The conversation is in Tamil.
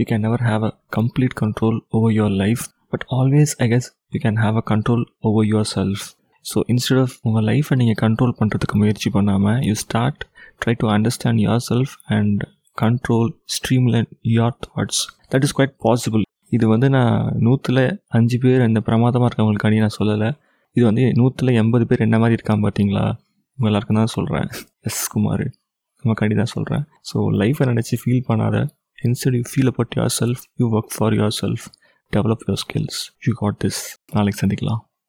You can never have a complete control over your life but always I guess you can have a control over yourself so instead of உங்கள் லைஃப்பை நீங்கள் கண்ட்ரோல் பண்ணுறதுக்கு முயற்சி பண்ணாமல் you start try to understand yourself and control streamline your thoughts that is quite possible இது வந்து நான் நூற்றில் அஞ்சு பேர் இந்த பிரமாதமாக இருக்கவங்களுக்காண்டி நான் சொல்லலை. இது வந்து நூற்றில் எண்பது பேர் என்ன மாதிரி இருக்காங்க பார்த்தீங்களா? உங்கள் எல்லாருக்கும் தான் சொல்கிறேன் எஸ் குமார். நமக்காண்டி தான் சொல்கிறேன் ஸோ லைஃப்பை நினச்சி ஃபீல் பண்ணாத. instead you feel about yourself you work for yourself develop your skills you got this நாளைக்கு சந்திக்கலாம்